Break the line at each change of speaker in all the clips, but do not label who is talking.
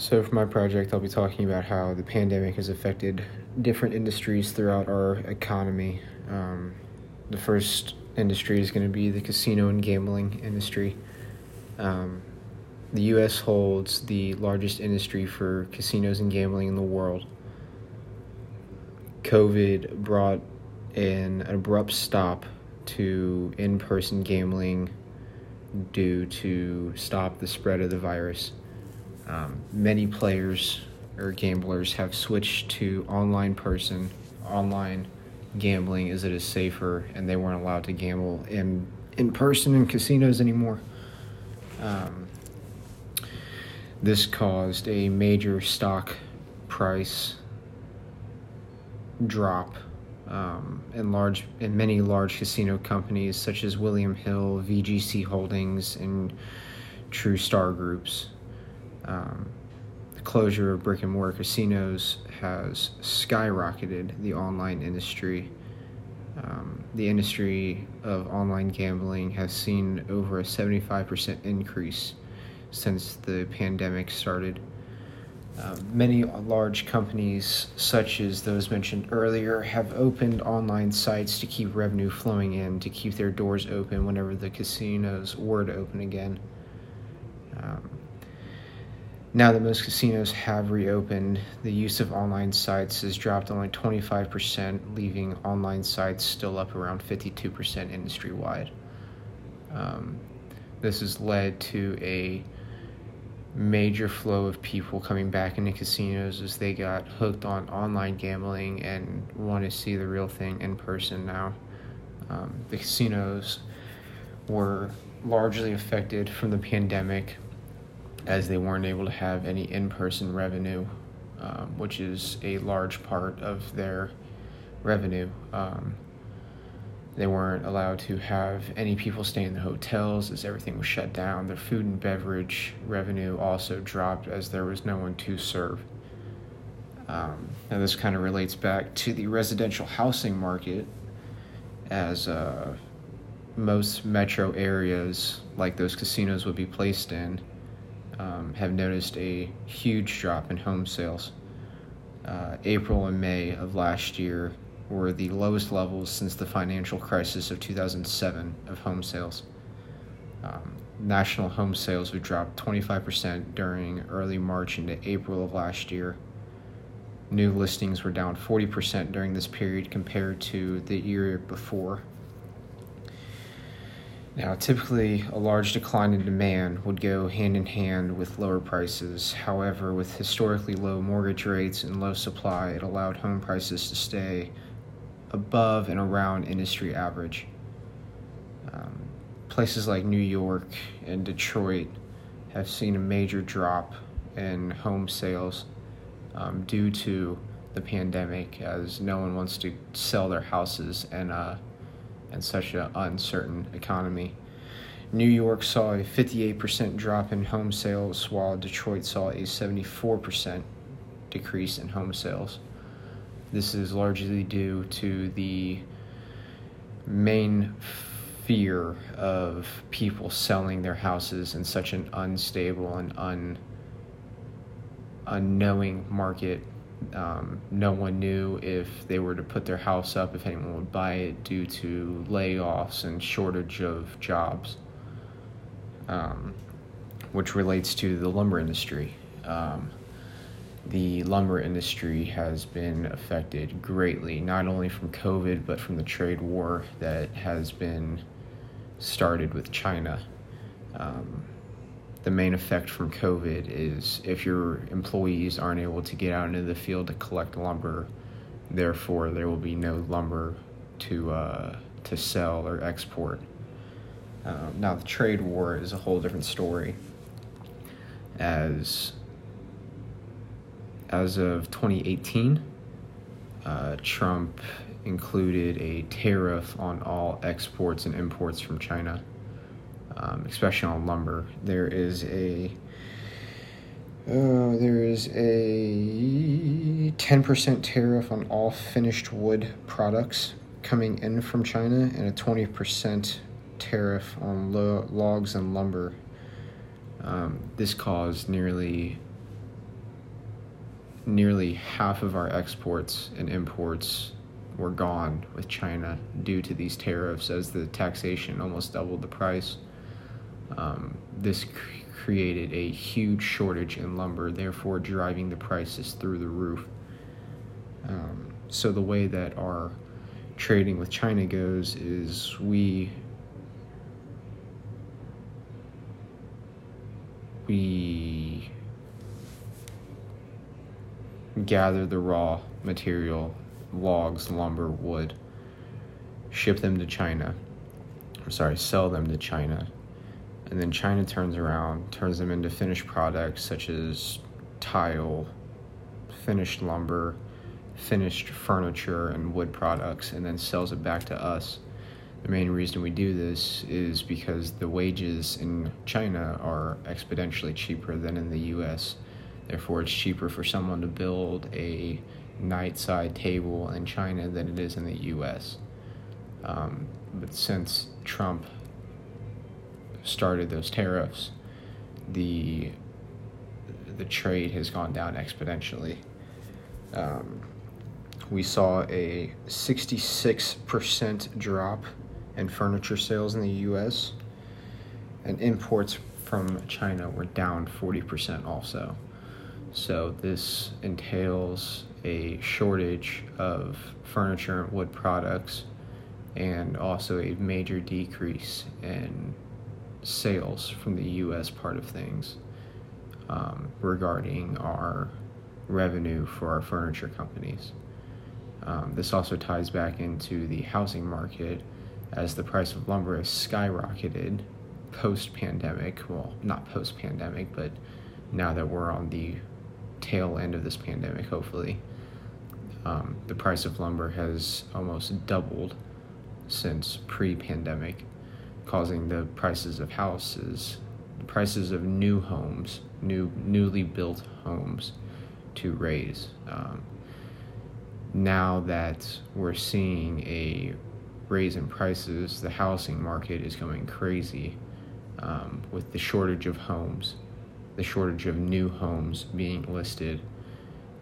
So, for my project, I'll be talking about how the pandemic has affected different industries throughout our economy. Um, the first industry is going to be the casino and gambling industry. Um, the U.S. holds the largest industry for casinos and gambling in the world. COVID brought an abrupt stop to in person gambling due to stop the spread of the virus. Um, many players or gamblers have switched to online person, online gambling as it is safer, and they weren't allowed to gamble in in person in casinos anymore. Um, this caused a major stock price drop um, in large in many large casino companies such as William Hill, VGC Holdings, and True Star Groups. Um, the closure of brick and mortar casinos has skyrocketed the online industry. Um, the industry of online gambling has seen over a 75% increase since the pandemic started. Uh, many large companies, such as those mentioned earlier, have opened online sites to keep revenue flowing in, to keep their doors open whenever the casinos were to open again. Now that most casinos have reopened, the use of online sites has dropped only 25%, leaving online sites still up around 52% industry wide. Um, this has led to a major flow of people coming back into casinos as they got hooked on online gambling and want to see the real thing in person now. Um, the casinos were largely affected from the pandemic as they weren't able to have any in person revenue, um, which is a large part of their revenue. Um, they weren't allowed to have any people stay in the hotels as everything was shut down. Their food and beverage revenue also dropped as there was no one to serve. Um, and this kind of relates back to the residential housing market, as uh, most metro areas, like those casinos would be placed in, um, have noticed a huge drop in home sales. Uh, April and May of last year were the lowest levels since the financial crisis of 2007 of home sales. Um, national home sales would drop 25% during early March into April of last year. New listings were down 40% during this period compared to the year before. Now, typically, a large decline in demand would go hand in hand with lower prices. However, with historically low mortgage rates and low supply, it allowed home prices to stay above and around industry average. Um, places like New York and Detroit have seen a major drop in home sales um, due to the pandemic, as no one wants to sell their houses and a, in such an uncertain economy. New York saw a 58% drop in home sales, while Detroit saw a 74% decrease in home sales. This is largely due to the main fear of people selling their houses in such an unstable and un unknowing market. Um, no one knew if they were to put their house up, if anyone would buy it due to layoffs and shortage of jobs, um, which relates to the lumber industry. Um, the lumber industry has been affected greatly, not only from COVID, but from the trade war that has been started with China. Um, the main effect from COVID is if your employees aren't able to get out into the field to collect lumber, therefore there will be no lumber to uh, to sell or export. Um, now the trade war is a whole different story, as as of 2018, uh, Trump included a tariff on all exports and imports from China, um, especially on lumber. There is a uh, there is a 10% tariff on all finished wood products coming in from China and a 20% tariff on lo- logs and lumber. Um, this caused nearly nearly half of our exports and imports were gone with China due to these tariffs as the taxation almost doubled the price. Um, this cr- created a huge shortage in lumber, therefore driving the prices through the roof. Um, so the way that our trading with China goes is we we gather the raw material, logs, lumber, wood, ship them to China. I'm sorry, sell them to China. And then China turns around, turns them into finished products such as tile, finished lumber, finished furniture, and wood products, and then sells it back to us. The main reason we do this is because the wages in China are exponentially cheaper than in the US. Therefore, it's cheaper for someone to build a night-side table in China than it is in the US. Um, but since Trump started those tariffs, the the trade has gone down exponentially. Um, we saw a 66% drop in furniture sales in the US, and imports from China were down 40% also. So, this entails a shortage of furniture and wood products, and also a major decrease in sales from the US part of things um, regarding our revenue for our furniture companies. Um, this also ties back into the housing market as the price of lumber has skyrocketed post pandemic. Well, not post pandemic, but now that we're on the tail end of this pandemic, hopefully, um, the price of lumber has almost doubled since pre pandemic, causing the prices of houses, the prices of new homes, new newly built homes to raise. Um, now that we're seeing a raise in prices, the housing market is going crazy um, with the shortage of homes, the shortage of new homes being listed.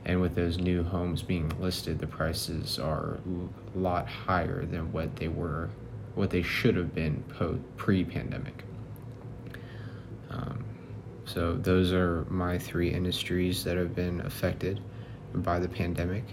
And with those new homes being listed, the prices are a lot higher than what they were, what they should have been pre pandemic. Um, so, those are my three industries that have been affected by the pandemic.